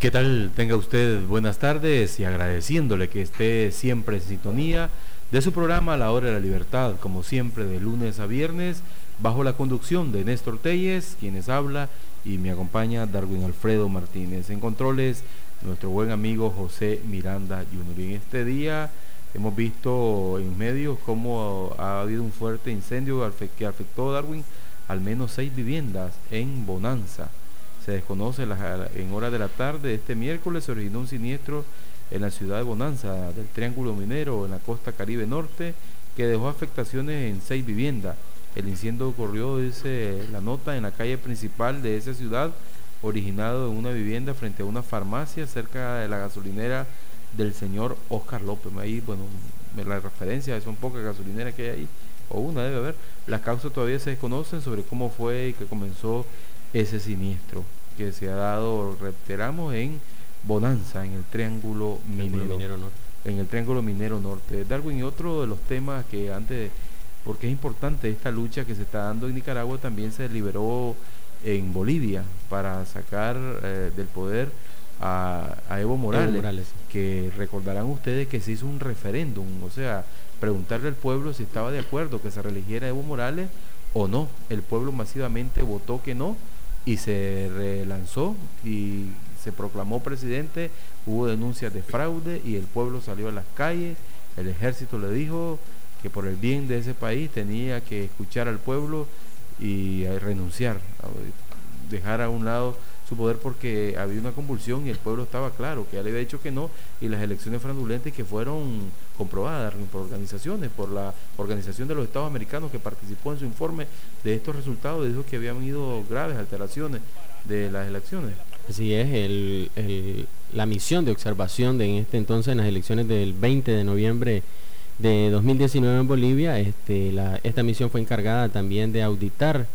¿Qué tal? Tenga usted buenas tardes y agradeciéndole que esté siempre en sintonía de su programa La Hora de la Libertad, como siempre de lunes a viernes, bajo la conducción de Néstor Telles, quienes habla, y me acompaña Darwin Alfredo Martínez. En controles, nuestro buen amigo José Miranda Jr. Y en este día hemos visto en medios cómo ha habido un fuerte incendio que afectó a Darwin al menos seis viviendas en Bonanza. Se desconoce en horas de la tarde de este miércoles se originó un siniestro en la ciudad de Bonanza del Triángulo Minero en la costa Caribe Norte que dejó afectaciones en seis viviendas. El incendio ocurrió, dice la nota, en la calle principal de esa ciudad, originado en una vivienda frente a una farmacia cerca de la gasolinera del señor Oscar López. Bueno, la referencia son pocas gasolineras que hay ahí, o una debe haber. Las causas todavía se desconocen sobre cómo fue y que comenzó ese siniestro que se ha dado, reiteramos, en Bonanza, en el Triángulo Minero, Norte. En el Triángulo Minero Norte. Darwin, y otro de los temas que antes, porque es importante esta lucha que se está dando en Nicaragua, también se liberó en Bolivia para sacar eh, del poder a, Evo Morales, que recordarán ustedes que se hizo un referéndum, o sea, preguntarle al pueblo si estaba de acuerdo que se religiera Evo Morales o no. El pueblo masivamente votó que no y se relanzó y se proclamó presidente, hubo denuncias de fraude y el pueblo salió a las calles, el ejército le dijo que por el bien de ese país tenía que escuchar al pueblo y renunciar, dejar a un lado su poder porque había una convulsión y el pueblo estaba claro que ya le había dicho que no y las elecciones fraudulentas que fueron comprobadas por organizaciones, por la Organización de los Estados Americanos que participó en su informe de estos resultados, dijo que habían habido graves alteraciones de las elecciones. Así es, el, la misión de observación de en este entonces en las elecciones del 20 de noviembre de 2019 en Bolivia, este, esta misión fue encargada también de auditar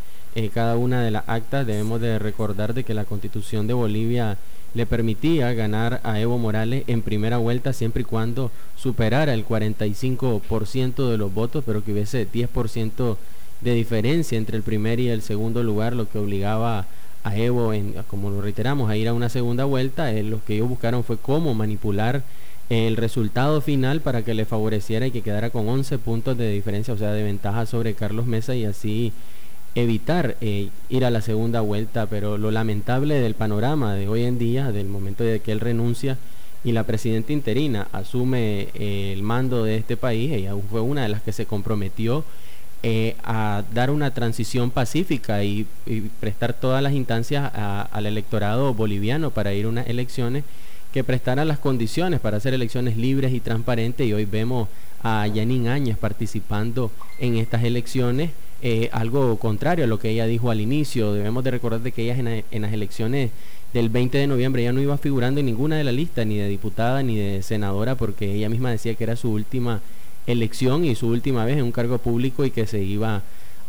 cada una de las actas. Debemos de recordar de que la constitución de Bolivia le permitía ganar a Evo Morales en primera vuelta siempre y cuando superara el 45% de los votos, pero que hubiese 10% de diferencia entre el primer y el segundo lugar, lo que obligaba a Evo, como lo reiteramos, a ir a una segunda vuelta. Eh, lo que ellos buscaron fue cómo manipular el resultado final para que le favoreciera y que quedara con 11 puntos de diferencia, o sea, de ventaja sobre Carlos Mesa y así evitar eh, ir a la segunda vuelta, pero lo lamentable del panorama de hoy en día, del momento de que él renuncia y la presidenta interina asume eh, el mando de este país, ella fue una de las que se comprometió eh, a dar una transición pacífica y, prestar todas las instancias al electorado boliviano para ir a unas elecciones que prestaran las condiciones para hacer elecciones libres y transparentes. Y hoy vemos a Yanin Áñez participando en estas elecciones eh, algo contrario a lo que ella dijo al inicio. Debemos de recordar de que ella en, las elecciones del 20 de noviembre ya no iba figurando en ninguna de las listas, ni de diputada ni de senadora, porque ella misma decía que era su última elección y su última vez en un cargo público y que se iba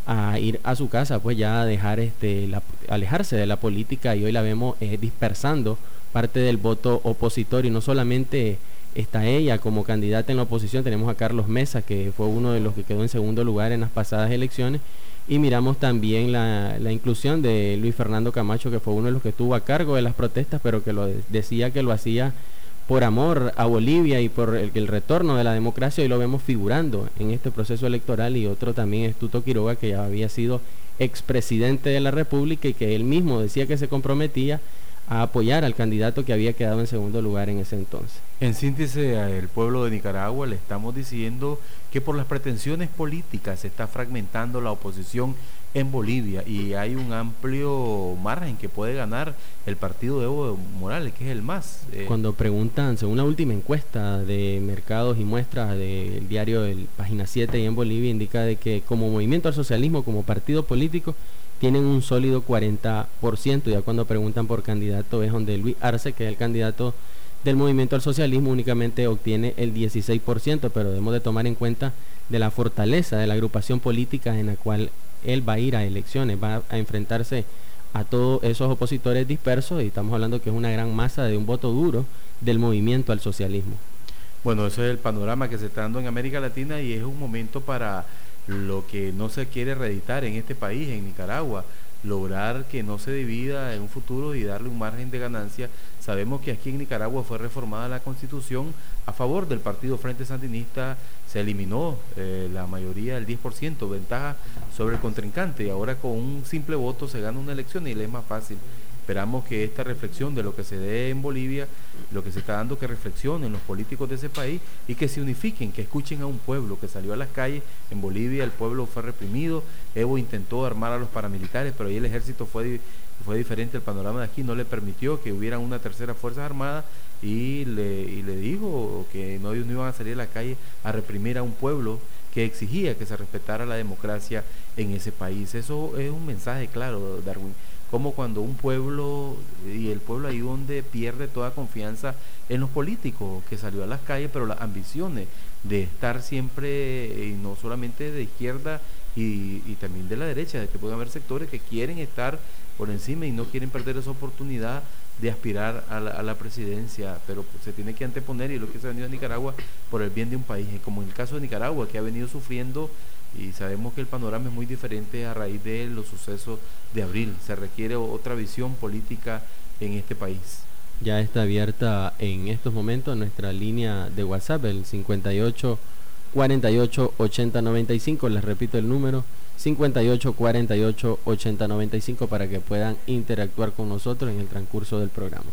a ir a su casa, pues ya a dejar este, alejarse de la política y hoy la vemos eh, dispersando parte del voto opositor y no solamente está ella como candidata en la oposición, tenemos a Carlos Mesa, que fue uno de los que quedó en segundo lugar en las pasadas elecciones, y miramos también la, inclusión de Luis Fernando Camacho, que fue uno de los que estuvo a cargo de las protestas, pero que lo decía que lo hacía por amor a Bolivia y por el, el retorno de la democracia, y lo vemos figurando en este proceso electoral, y otro también es Tuto Quiroga, que ya había sido expresidente de la República y que él mismo decía que se comprometía a apoyar al candidato que había quedado en segundo lugar en ese entonces. En síntesis, al pueblo de Nicaragua le estamos diciendo que por las pretensiones políticas se está fragmentando la oposición en Bolivia y hay un amplio margen que puede ganar el partido de Evo Morales, que es el más. Eh. Cuando preguntan, según la última encuesta de mercados y muestras del diario el Página 7 y en Bolivia, indica de que como movimiento al socialismo, como partido político, tienen un sólido 40%. Ya cuando preguntan por candidato es donde Luis Arce, que es el candidato del movimiento al socialismo, únicamente obtiene el 16%, pero debemos de tomar en cuenta de la fortaleza de la agrupación política en la cual él va a ir a elecciones, va a enfrentarse a todos esos opositores dispersos y estamos hablando que es una gran masa de un voto duro del movimiento al socialismo. Bueno, ese es el panorama que se está dando en América Latina y es un momento para lo que no se quiere reeditar en este país, en Nicaragua, lograr que no se divida en un futuro y darle un margen de ganancia. Sabemos que aquí en Nicaragua fue reformada la constitución a favor del partido Frente Sandinista, se eliminó eh, la mayoría del 10%, ventaja sobre el contrincante y ahora con un simple voto se gana una elección y le es más fácil. Esperamos que esta reflexión de lo que se dé en Bolivia, lo que se está dando, que reflexionen los políticos de ese país y que se unifiquen, que escuchen a un pueblo que salió a las calles. En Bolivia el pueblo fue reprimido, Evo intentó armar a los paramilitares, pero ahí el ejército fue, fue diferente, el panorama de aquí no le permitió que hubiera una tercera fuerza armada y le, y le dijo que no, no iban a salir a la calle a reprimir a un pueblo que exigía que se respetara la democracia en ese país. Eso es un mensaje claro, Darwin como cuando un pueblo, y el pueblo ahí donde pierde toda confianza en los políticos, que salió a las calles, pero las ambiciones de estar siempre, y no solamente de izquierda y, también de la derecha, de que pueden haber sectores que quieren estar por encima y no quieren perder esa oportunidad de aspirar a la, presidencia, pero se tiene que anteponer, y lo que se ha venido a Nicaragua, por el bien de un país, como en el caso de Nicaragua, que ha venido sufriendo y sabemos que el panorama es muy diferente a raíz de los sucesos de abril. Se requiere otra visión política en este país. Ya está abierta en estos momentos nuestra línea de WhatsApp, el 58 48 80 95. Les repito el número 58 48 80 95 para que puedan interactuar con nosotros en el transcurso del programa.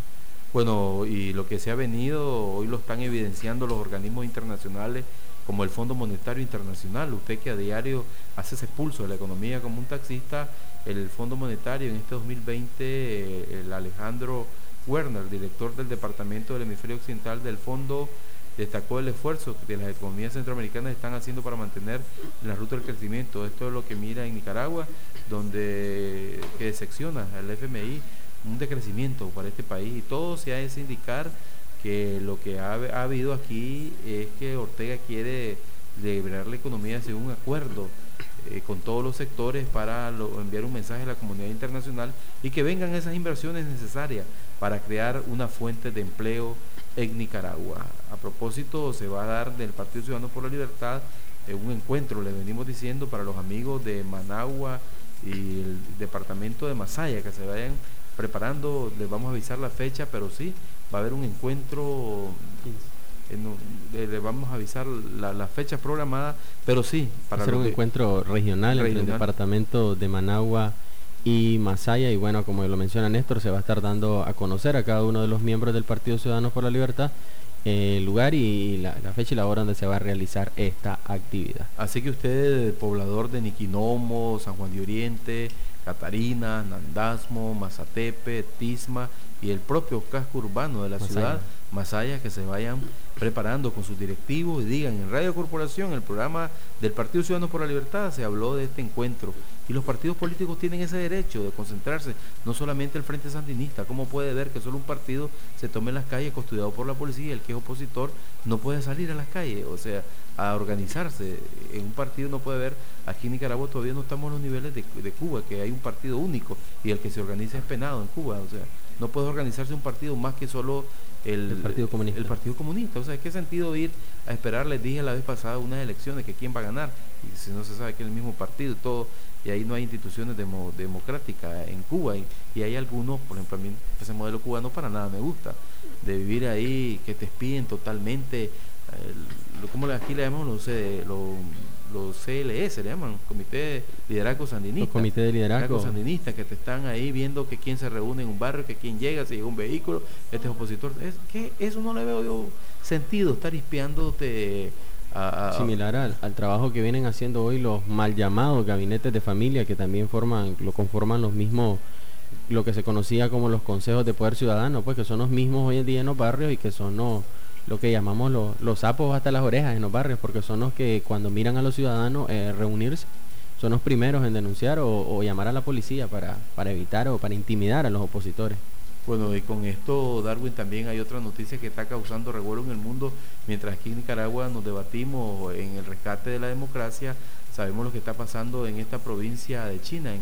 Bueno, y lo que se ha venido, hoy lo están evidenciando los organismos internacionales como el Fondo Monetario Internacional. Usted que a diario hace ese pulso de la economía como un taxista, el Fondo Monetario en este 2020, eh, el Alejandro Werner, director del Departamento del Hemisferio Occidental del Fondo, destacó el esfuerzo que las economías centroamericanas están haciendo para mantener la ruta del crecimiento. Esto es lo que mira en Nicaragua, donde que secciona el FMI un decrecimiento para este país y todo se hace indicar que lo que ha, habido aquí es que Ortega quiere liberar la economía según un acuerdo eh, con todos los sectores para enviar un mensaje a la comunidad internacional y que vengan esas inversiones necesarias para crear una fuente de empleo en Nicaragua. A propósito, se va a dar del Partido Ciudadano por la Libertad eh, un encuentro, le venimos diciendo, para los amigos de Managua y el departamento de Masaya, que se vayan preparando, les vamos a avisar la fecha, pero sí, va a haber un encuentro, le vamos a avisar la, la fecha programada, pero sí, para hacer un encuentro regional, entre el departamento de Managua y Masaya y bueno, como lo menciona Néstor, se va a estar dando a conocer a cada uno de los miembros del Partido Ciudadanos por la Libertad el lugar y la, fecha y la hora donde se va a realizar esta actividad. Así que usted, poblador de Niquinomo, San Juan de Oriente, Catarina, Nandasmo, Mazatepe, Tisma y el propio casco urbano de la ciudad, Masaya, que se vayan preparando con sus directivos y digan en Radio Corporación, el programa del Partido Ciudadano por la Libertad, se habló de este encuentro. Y los partidos políticos tienen ese derecho de concentrarse, no solamente el Frente Sandinista. ¿Cómo puede ver que solo un partido se tome en las calles custodiado por la policía y el que es opositor no puede salir a las calles? O sea, a organizarse. En un partido no puede ver, aquí en Nicaragua todavía no estamos en los niveles de, de Cuba, que hay un partido único y el que se organiza es penado en Cuba. O sea, no puede organizarse un partido más que solo el, Partido Comunista. El Partido Comunista. O sea, ¿qué sentido ir a esperar? Les dije la vez pasada unas elecciones que quién va a ganar. Y si no se sabe que es el mismo partido y todo, y ahí no hay instituciones democráticas en Cuba. Y, hay algunos, por ejemplo, a mí ese modelo cubano para nada me gusta, de vivir ahí, que te espíen totalmente. Eh, ¿Cómo aquí le llamamos? No sé, lo, los CLS, se llaman, Comité de Liderazgo Sandinista. Comité de Liderazgo. Sandinista, que te están ahí viendo que quién se reúne en un barrio, que quién llega, si llega un vehículo, este es opositor. Es que eso no le veo yo sentido, estar espiándote. A, Similar al, al, trabajo que vienen haciendo hoy los mal llamados gabinetes de familia, que también forman, lo conforman los mismos lo que se conocía como los consejos de poder ciudadano, pues que son los mismos hoy en día en los barrios y que son los lo que llamamos los sapos hasta las orejas en los barrios, porque son los que cuando miran a los ciudadanos eh, reunirse, son los primeros en denunciar o, llamar a la policía para, para evitar o para intimidar a los opositores. Bueno, y con esto, Darwin, también hay otra noticia que está causando revuelo en el mundo, mientras aquí en Nicaragua nos debatimos en el rescate de la democracia, sabemos lo que está pasando en esta provincia de China, en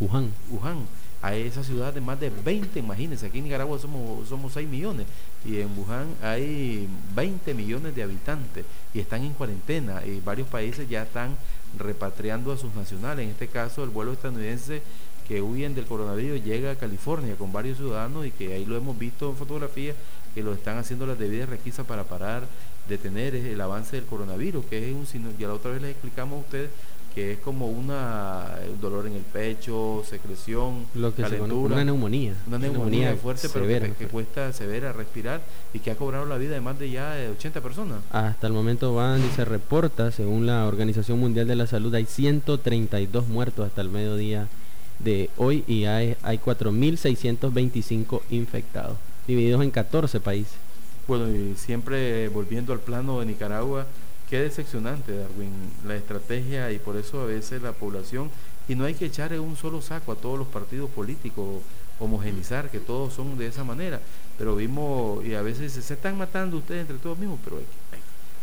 Wuhan. Wuhan a esa ciudad de más de 20, imagínense, aquí en Nicaragua somos, somos 6 millones y en Wuhan hay 20 millones de habitantes y están en cuarentena y varios países ya están repatriando a sus nacionales. En este caso, el vuelo estadounidense que huyen del coronavirus llega a California con varios ciudadanos y que ahí lo hemos visto en fotografía que lo están haciendo las debidas requisas para parar, detener el avance del coronavirus, que es un ya la otra vez les explicamos a ustedes que es como una dolor en el pecho, secreción, Lo que calentura, una neumonía, una neumonía, fuerte, pero que, cuesta severa respirar y que ha cobrado la vida de más de ya 80 personas. Hasta el momento van y se reporta, según la Organización Mundial de la Salud, hay 132 muertos hasta el mediodía de hoy y hay, hay 4.625 infectados, divididos en 14 países. Bueno, y siempre volviendo al plano de Nicaragua, Qué decepcionante, Darwin, la estrategia y por eso a veces la población, y no hay que echar en un solo saco a todos los partidos políticos, homogenizar, que todos son de esa manera, pero vimos, y a veces se están matando ustedes entre todos mismos, pero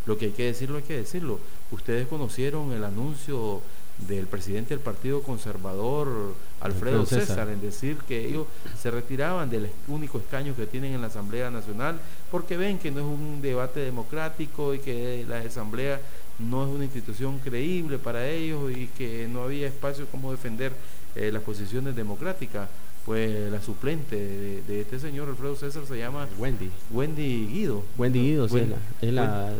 lo que hay que decirlo hay que decirlo. Ustedes conocieron el anuncio del presidente del Partido Conservador, Alfredo César. en decir que ellos se retiraban del único escaño que tienen en la Asamblea Nacional, porque ven que no es un debate democrático y que la Asamblea no es una institución creíble para ellos y que no había espacio como defender eh, las posiciones democráticas pues la suplente de, este señor Alfredo César se llama Wendy. Wendy Guido. Wendy Guido es, la,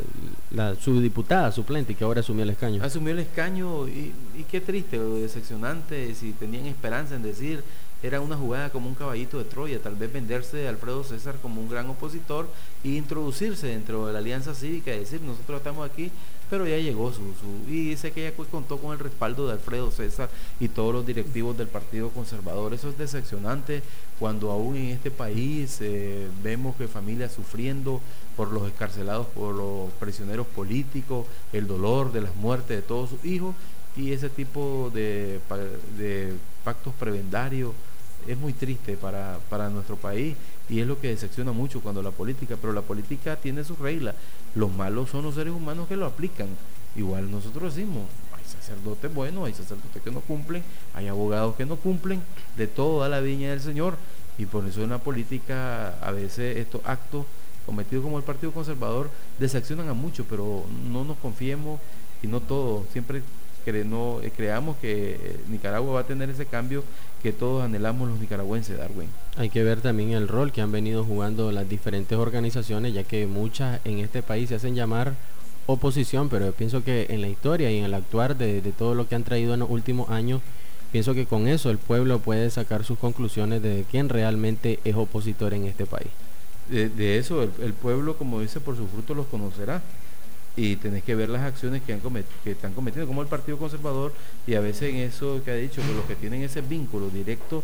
la, subdiputada suplente que ahora asumió el escaño. Asumió el escaño y, y qué triste decepcionante si tenían esperanza en decir era una jugada como un caballito de Troya, tal vez venderse a Alfredo César como un gran opositor e introducirse dentro de la alianza cívica y decir, nosotros estamos aquí, pero ya llegó su, y dice que ella contó con el respaldo de Alfredo César y todos los directivos del Partido Conservador. Eso es decepcionante cuando aún en este país eh, vemos que familias sufriendo por los escarcelados, por los prisioneros políticos, el dolor de las muertes de todos sus hijos y ese tipo de, de pactos prebendarios es muy triste para, para nuestro país y es lo que decepciona mucho cuando la política, pero la política tiene sus reglas. Los malos son los seres humanos que lo aplican. Igual nosotros decimos, hay sacerdotes buenos, hay sacerdotes que no cumplen, hay abogados que no cumplen, de todo la viña del Señor. Y por eso en la política a veces estos actos cometidos como el Partido Conservador decepcionan a muchos, pero no nos confiemos y no todos. Siempre no, eh, creamos que eh, Nicaragua va a tener ese cambio que todos anhelamos los nicaragüenses, Darwin. Hay que ver también el rol que han venido jugando las diferentes organizaciones, ya que muchas en este país se hacen llamar oposición, pero yo pienso que en la historia y en el actuar de, todo lo que han traído en los últimos años, pienso que con eso el pueblo puede sacar sus conclusiones de quién realmente es opositor en este país. De, eso, el, pueblo, como dice, por sus frutos los conocerá y tenés que ver las acciones que, están cometiendo, como el Partido Conservador, y a veces en eso que ha dicho, que los que tienen ese vínculo directo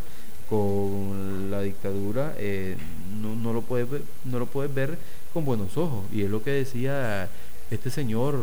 con la dictadura, eh, no, no, lo puedes no lo puedes ver con buenos ojos. Y es lo que decía este señor,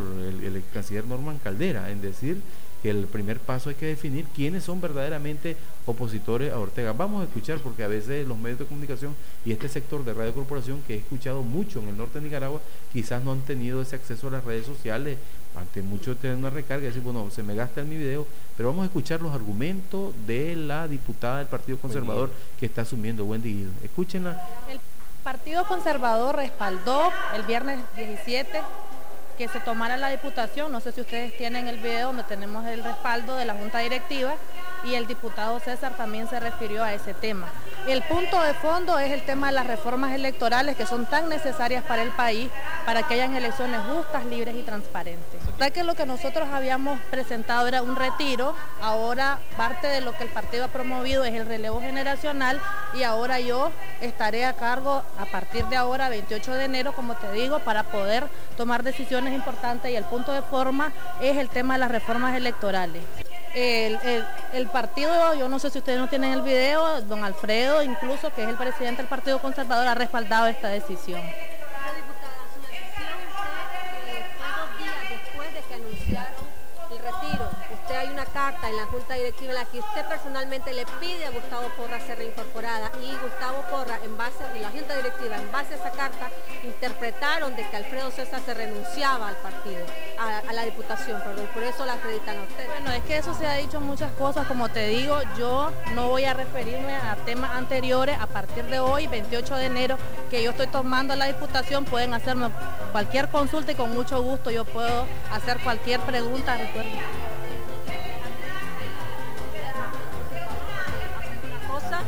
el canciller Norman Caldera, en decir que el primer paso hay que definir quiénes son verdaderamente opositores a Ortega. Vamos a escuchar, porque a veces los medios de comunicación y este sector de Radio Corporación, que he escuchado mucho en el norte de Nicaragua, quizás no han tenido ese acceso a las redes sociales, ante mucho tener una recarga y decir, bueno, se me gasta en mi video, pero vamos a escuchar los argumentos de la diputada del Partido Conservador que está asumiendo, Wendy Guido. Escúchenla. El Partido Conservador respaldó el viernes 17 que se tomara la diputación. No sé si ustedes tienen el video donde tenemos el respaldo de la Junta Directiva y el diputado César también se refirió a ese tema. El punto de fondo es el tema de las reformas electorales que son tan necesarias para el país para que hayan elecciones justas, libres y transparentes. Ya que lo que nosotros habíamos presentado era un retiro, ahora parte de lo que el partido ha promovido es el relevo generacional y ahora yo estaré a cargo a partir de ahora, 28 de enero, como te digo, para poder tomar decisiones importantes y el punto de forma es el tema de las reformas electorales. El, partido, yo no sé si ustedes no tienen el video, don Alfredo incluso, que es el presidente del Partido Conservador, ha respaldado esta decisión. En la Junta Directiva en la que usted personalmente le pide a Gustavo Porra ser reincorporada y Gustavo Porra, en base y la Junta Directiva, en base a esa carta, interpretaron de que Alfredo César se renunciaba al partido, a, la diputación, perdón, por eso la acreditan a usted. Bueno, es que eso se ha dicho muchas cosas, como te digo, yo no voy a referirme a temas anteriores, a partir de hoy, 28 de enero, que yo estoy tomando la diputación, pueden hacerme cualquier consulta y con mucho gusto yo puedo hacer cualquier pregunta, recuerden.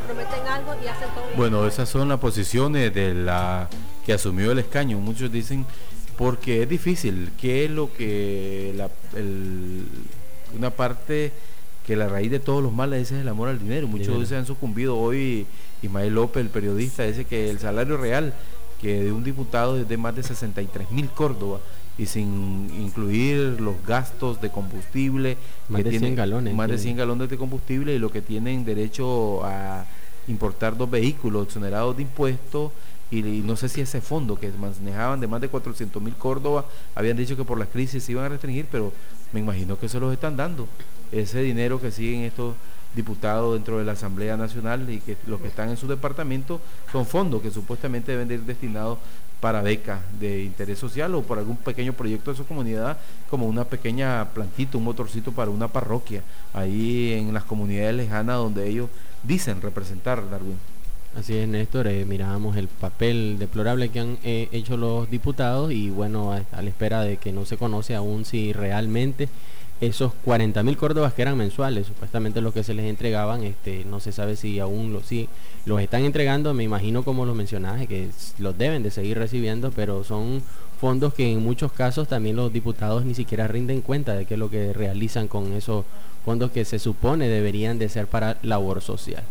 Prometen algo y hacen todo. Bueno, esas son las posiciones de la que asumió el escaño. Muchos dicen porque es difícil. ¿Qué es lo que la, una parte que la raíz de todos los males es el amor al dinero? Muchos se han sucumbido hoy. Ismael López, el periodista, dice que el salario real que de un diputado es de más de 63 mil Córdoba y sin incluir los gastos de combustible. Más de 100 galones. Más de 100 galones de combustible y lo que tienen derecho a importar dos vehículos exonerados de impuestos y, no sé si ese fondo que manejaban de más de 400 mil Córdoba habían dicho que por las crisis se iban a restringir, pero me imagino que se los están dando. Ese dinero que siguen estos diputados dentro de la Asamblea Nacional y que los que están en su departamento son fondos que supuestamente deben de ir destinados para becas de interés social o por algún pequeño proyecto de su comunidad, como una pequeña plantita, un motorcito para una parroquia, ahí en las comunidades lejanas donde ellos dicen representar Darwin. Así es, Néstor. Eh, mirábamos el papel deplorable que han eh, hecho los diputados y bueno, a, la espera de que no se conoce aún si realmente esos 40 mil córdobas que eran mensuales, supuestamente los que se les entregaban, este, no se sabe si aún lo, si los están entregando, me imagino como los mencionaje, que los deben de seguir recibiendo, pero son fondos que en muchos casos también los diputados ni siquiera rinden cuenta de qué es lo que realizan con esos fondos que se supone deberían de ser para labor social.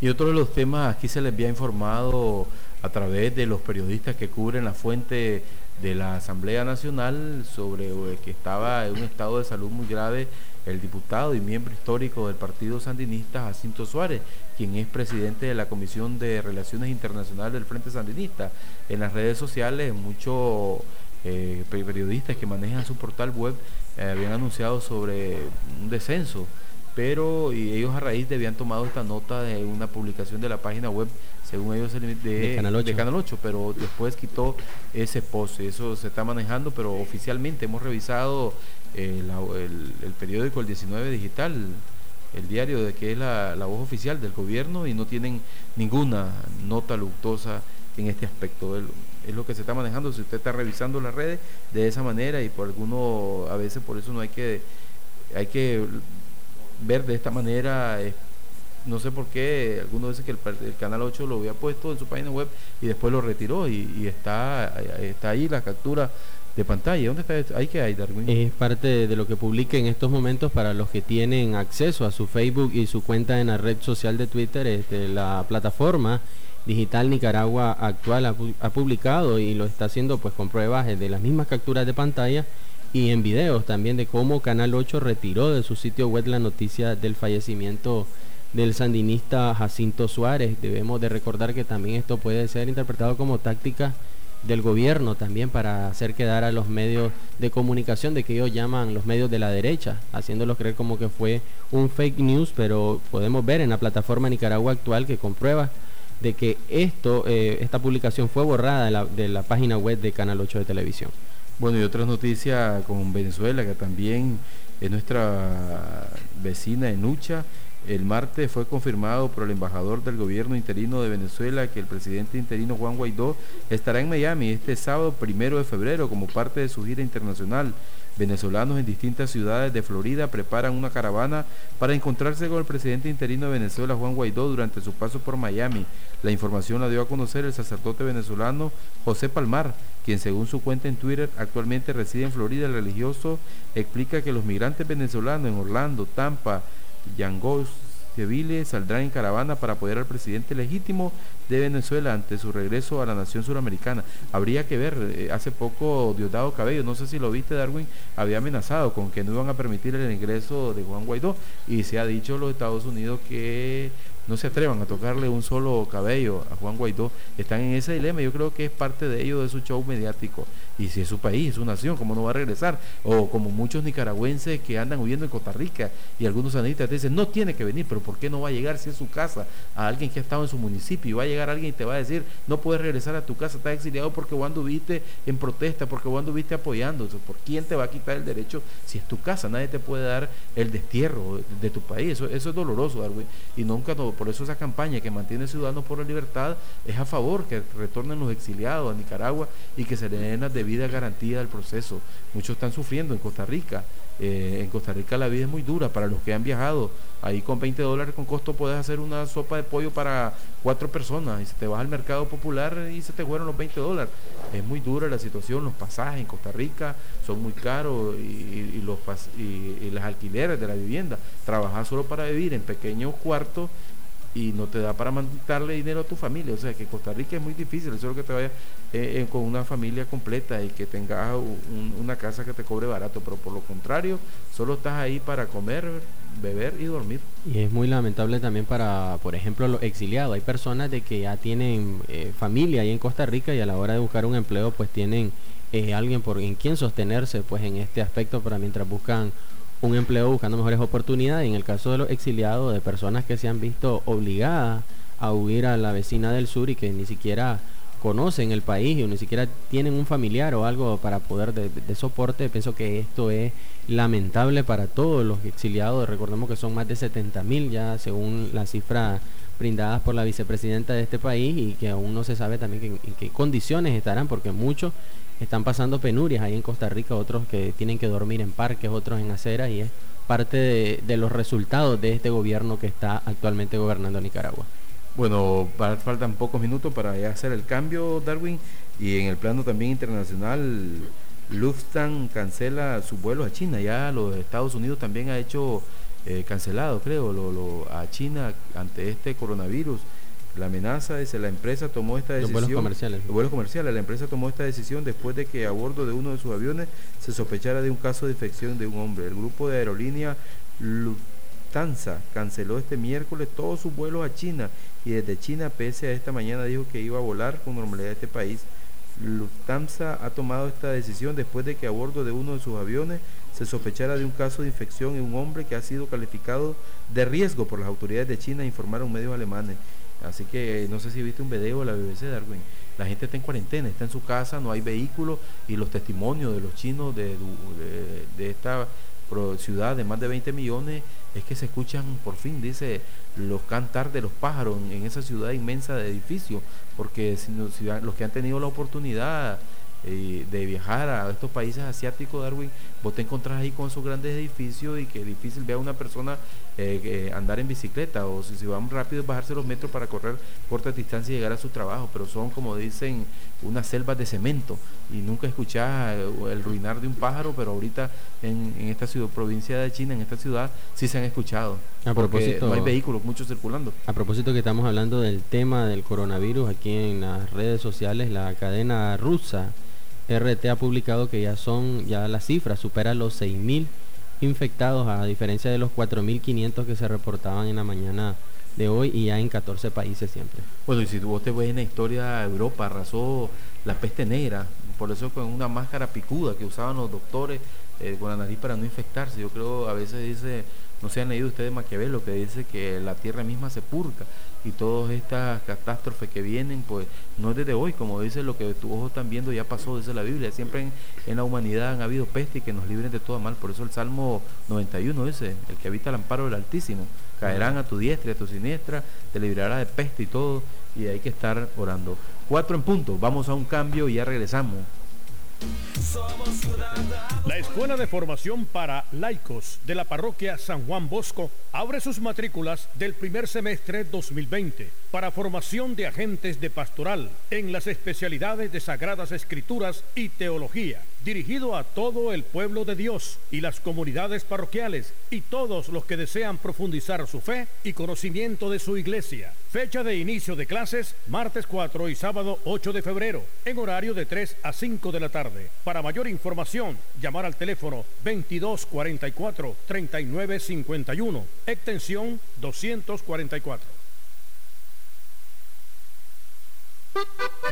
Y otro de los temas, aquí se les había informado a través de los periodistas que cubren la fuente de la Asamblea Nacional sobre eh, que estaba en un estado de salud muy grave el diputado y miembro histórico del Partido Sandinista Jacinto Suárez, quien es presidente de la Comisión de Relaciones Internacionales del Frente Sandinista. En las redes sociales muchos eh, periodistas que manejan su portal web eh, habían anunciado sobre un descenso pero y ellos a raíz de habían tomado esta nota de una publicación de la página web, según ellos, de, de, Canal, 8. de Canal 8, pero después quitó ese post, eso se está manejando, pero oficialmente hemos revisado eh, el, periódico El 19 Digital, el diario de que es la, voz oficial del gobierno y no tienen ninguna nota luctuosa en este aspecto. es lo que se está manejando, si usted está revisando las redes de esa manera y por alguno, a veces por eso no hay que, hay que ver de esta manera. Eh, no sé por qué, algunos dicen que el, Canal 8 lo había puesto en su página web y después lo retiró y, está, está ahí la captura de pantalla. ¿Dónde está? ¿Ahí que hay, Darwin? Es parte de lo que publica en estos momentos para los que tienen acceso a su Facebook y su cuenta en la red social de Twitter. Este, la plataforma Digital Nicaragua Actual ha, ha, publicado y lo está haciendo pues con pruebas de las mismas capturas de pantalla y en videos también de cómo Canal 8 retiró de su sitio web la noticia del fallecimiento del sandinista Jacinto Suárez. Debemos de recordar que también esto puede ser interpretado como táctica del gobierno también para hacer quedar a los medios de comunicación de que ellos llaman los medios de la derecha, haciéndolos creer como que fue un fake news, pero podemos ver en la plataforma Nicaragua actual que comprueba de que esto, eh, esta publicación fue borrada de la, de la página web de Canal 8 de televisión. Bueno, y otras noticias con Venezuela, que también es nuestra vecina en lucha. El martes fue confirmado por el embajador del gobierno interino de Venezuela que el presidente interino Juan Guaidó estará en Miami este sábado primero de febrero como parte de su gira internacional. Venezolanos en distintas ciudades de Florida preparan una caravana para encontrarse con el presidente interino de Venezuela, Juan Guaidó, durante su paso por Miami. La información la dio a conocer el sacerdote venezolano José Palmar, quien según su cuenta en Twitter actualmente reside en Florida. El religioso explica que los migrantes venezolanos en Orlando, Tampa, Yangos, civiles saldrán en caravana para apoyar al presidente legítimo de Venezuela ante su regreso a la nación suramericana. Habría que ver, eh, hace poco Diosdado Cabello, no sé si lo viste Darwin, había amenazado con que no iban a permitir el ingreso de Juan Guaidó y se ha dicho los Estados Unidos que no se atrevan a tocarle un solo cabello a Juan Guaidó, están en ese dilema. Yo creo que es parte de ello, de su show mediático. Y si es su país, es su nación, ¿cómo no va a regresar? O como muchos nicaragüenses que andan huyendo en Costa Rica y algunos analistas dicen, no tiene que venir, pero ¿por qué no va a llegar si es su casa a alguien que ha estado en su municipio? Y va a llegar alguien y te va a decir, no puedes regresar a tu casa, estás exiliado porque vos anduviste en protesta, porque vos anduviste apoyando. ¿Por quién te va a quitar el derecho si es tu casa? Nadie te puede dar el destierro de, tu país. Eso, eso es doloroso, Darwin. Y nunca, por eso esa campaña que mantiene Ciudadanos por la Libertad es a favor que retornen los exiliados a Nicaragua y que se le den las debidas garantías del proceso. Muchos están sufriendo en Costa Rica Eh, en Costa Rica la vida es muy dura para los que han viajado. Ahí con 20 dólares con costo puedes hacer una sopa de pollo para cuatro personas y si te vas al mercado popular y se te fueron los 20 dólares. Es muy dura la situación, los pasajes en Costa Rica son muy caros y, los, y, las alquileres de la vivienda. Trabajar solo para vivir en pequeños cuartos y no te da para mandarle dinero a tu familia. O sea que Costa Rica es muy difícil, eso es lo que te vaya eh, eh, con una familia completa y que tengas una casa que te cobre barato, pero por lo contrario, solo estás ahí para comer, beber y dormir. Y es muy lamentable también para, por ejemplo, los exiliados. Hay personas de que ya tienen eh, familia ahí en Costa Rica y a la hora de buscar un empleo pues tienen alguien por en quien sostenerse pues en este aspecto para mientras buscan un empleo buscando mejores oportunidades. En el caso de los exiliados, de personas que se han visto obligadas a huir a la vecina del sur y que ni siquiera conocen el país o ni siquiera tienen un familiar o algo para poder de, soporte, pienso que esto es lamentable para todos los exiliados. Recordemos que son más de 70 mil ya según la cifra brindadas por la vicepresidenta de este país y que aún no se sabe también en qué condiciones estarán porque muchos están pasando penurias ahí en Costa Rica, otros que tienen que dormir en parques, otros en aceras y es parte de, los resultados de este gobierno que está actualmente gobernando Nicaragua. Bueno, faltan pocos minutos para hacer el cambio, Darwin, y en el plano también internacional, Lufthansa cancela sus vuelos a China, ya los Estados Unidos también ha hecho eh, cancelado, creo, a China ante este coronavirus. La amenaza dice la empresa tomó esta decisión. Los vuelos comerciales. Los vuelos comerciales. La empresa tomó esta decisión después de que a bordo de uno de sus aviones se sospechara de un caso de infección de un hombre. El grupo de aerolínea Lufthansa canceló este miércoles todos sus vuelos a China y desde China, pese a esta mañana, dijo que iba a volar con normalidad a este país. Lufthansa ha tomado esta decisión después de que a bordo de uno de sus aviones se sospechara de un caso de infección en un hombre que ha sido calificado de riesgo por las autoridades de China, informaron medios alemanes. Así que no sé si viste un video de la BBC, Darwin. La gente está en cuarentena, está en su casa, no hay vehículos y los testimonios de los chinos de, esta ciudad de más de 20 millones es que se escuchan por fin, dice, los cantar de los pájaros en, esa ciudad inmensa de edificios, porque los que han tenido la oportunidad eh, de viajar a estos países asiáticos, Darwin, vos te encontrás ahí con esos grandes edificios y que es difícil ver a una persona eh, andar en bicicleta o si, van rápido bajarse los metros para correr corta distancia y llegar a su trabajo, pero son como dicen unas selvas de cemento y nunca escuchás eh, el ruinar de un pájaro, pero ahorita en, esta ciudad, provincia de China, en esta ciudad, sí se han escuchado. A propósito, no hay vehículos, muchos circulando. A propósito que estamos hablando del tema del coronavirus aquí en las redes sociales, la cadena rusa RT ha publicado que ya son, ya la cifra supera los 6.000 infectados, a diferencia de los 4.500 que se reportaban en la mañana de hoy y ya en 14 países siempre. Bueno, y si vos te ves en la historia, Europa arrasó la peste negra, por eso con una máscara picuda que usaban los doctores eh, con la nariz para no infectarse. Yo creo, a veces dice, no se han leído ustedes Maquiavelo, que dice que la tierra misma se purga y todas estas catástrofes que vienen, pues no es desde hoy, como dice lo que tus ojos están viendo, ya pasó, dice la Biblia. Siempre en, la humanidad han habido peste y que nos libren de todo mal. Por eso el Salmo 91 dice, el que habita el amparo del Altísimo, caerán a tu diestra y a tu siniestra, te librará de peste y todo, y hay que estar orando. Cuatro en punto, vamos a un cambio y ya regresamos. La Escuela de Formación para Laicos de la Parroquia San Juan Bosco abre sus matrículas del primer semestre 2020 para formación de agentes de pastoral en las especialidades de Sagradas Escrituras y Teología dirigido a todo el pueblo de Dios y las comunidades parroquiales y todos los que desean profundizar su fe y conocimiento de su iglesia. Fecha de inicio de clases, martes 4 y sábado 8 de febrero, en horario de 3 a 5 de la tarde. Para mayor información, llamar al teléfono 2244-3951, extensión 244.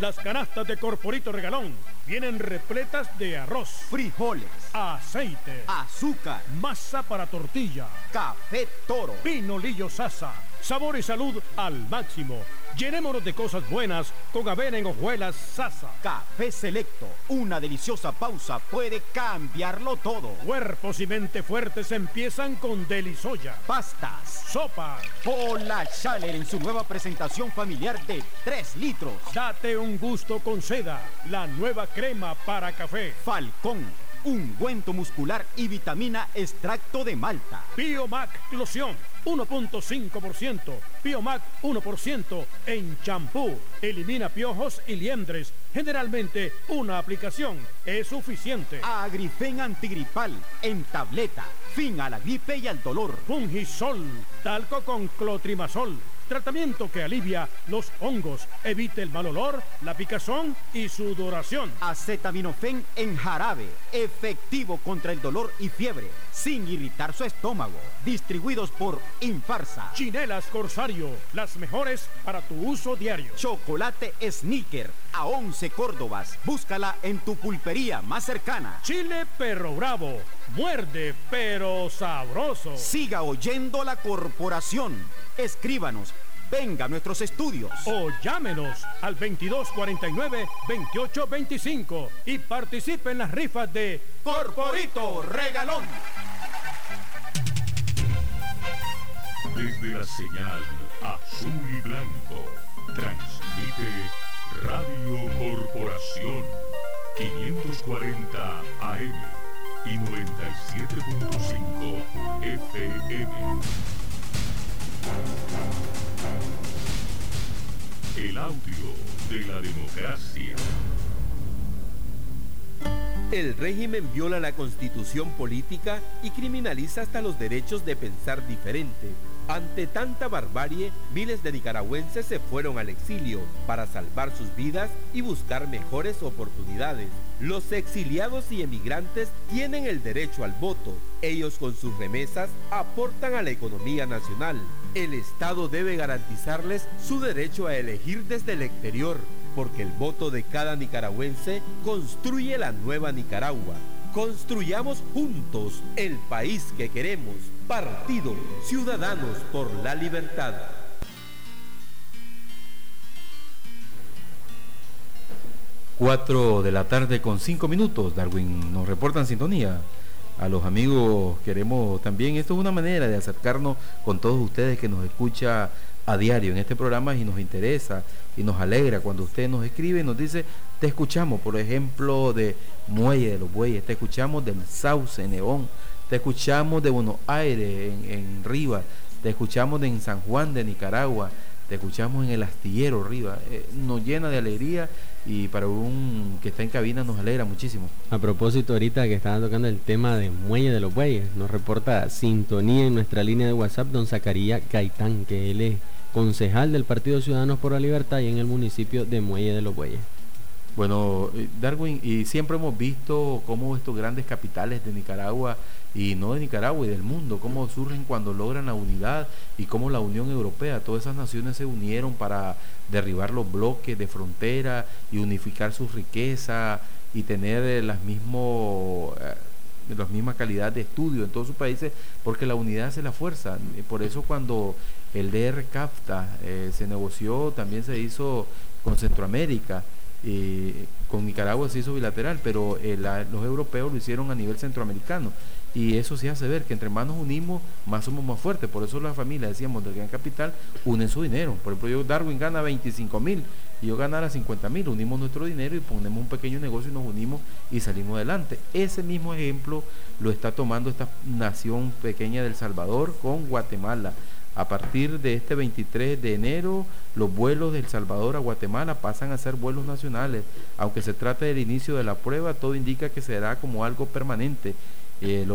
Las canastas de Corporito Regalón vienen repletas de arroz, frijoles, aceite, azúcar, masa para tortilla, café toro, pinolillo sasa, sabor y salud al máximo Llenémonos de cosas buenas con avena en hojuelas Sasa. Café Selecto, una deliciosa pausa puede cambiarlo todo. Cuerpos y mente fuertes empiezan con Delisoya. Pastas, sopas. Hola Chaler en su nueva presentación familiar de 3 litros. Date un gusto con seda, la nueva crema para café. Falcón ungüento muscular y vitamina extracto de malta. Biomac Loción 1.5%, Biomac 1% en champú. Elimina piojos y liendres. Generalmente una aplicación es suficiente. Agrifen antigripal en tableta. Fin a la gripe y al dolor. Fungisol, talco con clotrimazol Tratamiento que alivia los hongos, evita el mal olor, la picazón y sudoración. Acetaminofén en jarabe, efectivo contra el dolor y fiebre, sin irritar su estómago. Distribuidos por Infarsa. Chinelas Corsario, las mejores para tu uso diario. Chocolate Sneaker a 11 Córdobas. Búscala en tu pulpería más cercana. Chile Perro Bravo. Muerde pero sabroso. Siga oyendo la corporación. Escríbanos venga a nuestros estudios. O llámenos al 2249-2825 y participe en las rifas de Corporito Regalón. Desde la señal azul y blanco, transmite Radio Corporación 540 AM y 97.5 FM. El audio de la democracia. El régimen viola la constitución política y criminaliza hasta los derechos de pensar diferente. Ante tanta barbarie, miles de nicaragüenses se fueron al exilio para salvar sus vidas y buscar mejores oportunidades. Los exiliados y emigrantes tienen el derecho al voto. Ellos con sus remesas aportan a la economía nacional. El Estado debe garantizarles su derecho a elegir desde el exterior, porque el voto de cada nicaragüense construye la nueva Nicaragua. Construyamos juntos el país que queremos. Partido Ciudadanos por la Libertad. Cuatro de la tarde con cinco minutos. Darwin nos reporta en sintonía a los amigos queremos también, esto es una manera de acercarnos con todos ustedes que nos escucha a diario en este programa y nos interesa y nos alegra cuando usted nos escribe y nos dice, te escuchamos, por ejemplo, de Muelle de los Bueyes, te escuchamos del Sauce, Neón, te escuchamos de Buenos Aires, en, Rivas, te escuchamos en San Juan de Nicaragua, te escuchamos en el astillero arriba, eh, nos llena de alegría y para un que está en cabina nos alegra muchísimo. A propósito, ahorita que estaban tocando el tema de Muelle de los Bueyes, nos reporta sintonía en nuestra línea de WhatsApp don Zacarías Gaitán, que él es concejal del Partido Ciudadanos por la Libertad y en el municipio de Muelle de los Bueyes. Bueno, eh, Darwin, y siempre hemos visto cómo estos grandes capitales de Nicaragua y no de Nicaragua y del mundo, cómo surgen cuando logran la unidad y cómo la Unión Europea, todas esas naciones se unieron para derribar los bloques de frontera y unificar su riqueza y tener eh, las mismos eh, la misma calidad de estudio en todos sus países, porque la unidad hace la fuerza. Por eso cuando el DR CAFTA se negoció, también se hizo con Centroamérica, y con Nicaragua se hizo bilateral, pero los europeos lo hicieron a nivel centroamericano. Y eso se hace ver que entre más nos unimos, más somos más fuertes. Por eso la familia, decíamos, del Gran Capital, unen su dinero. Por ejemplo, yo, Darwin gana 25 mil y yo ganara 50 mil. Unimos nuestro dinero y ponemos un pequeño negocio y nos unimos y salimos adelante. Ese mismo ejemplo lo está tomando esta nación pequeña del Salvador con Guatemala. A partir de este 23 de enero, los vuelos del Salvador a Guatemala pasan a ser vuelos nacionales. Aunque se trate del inicio de la prueba, todo indica que será como algo permanente el,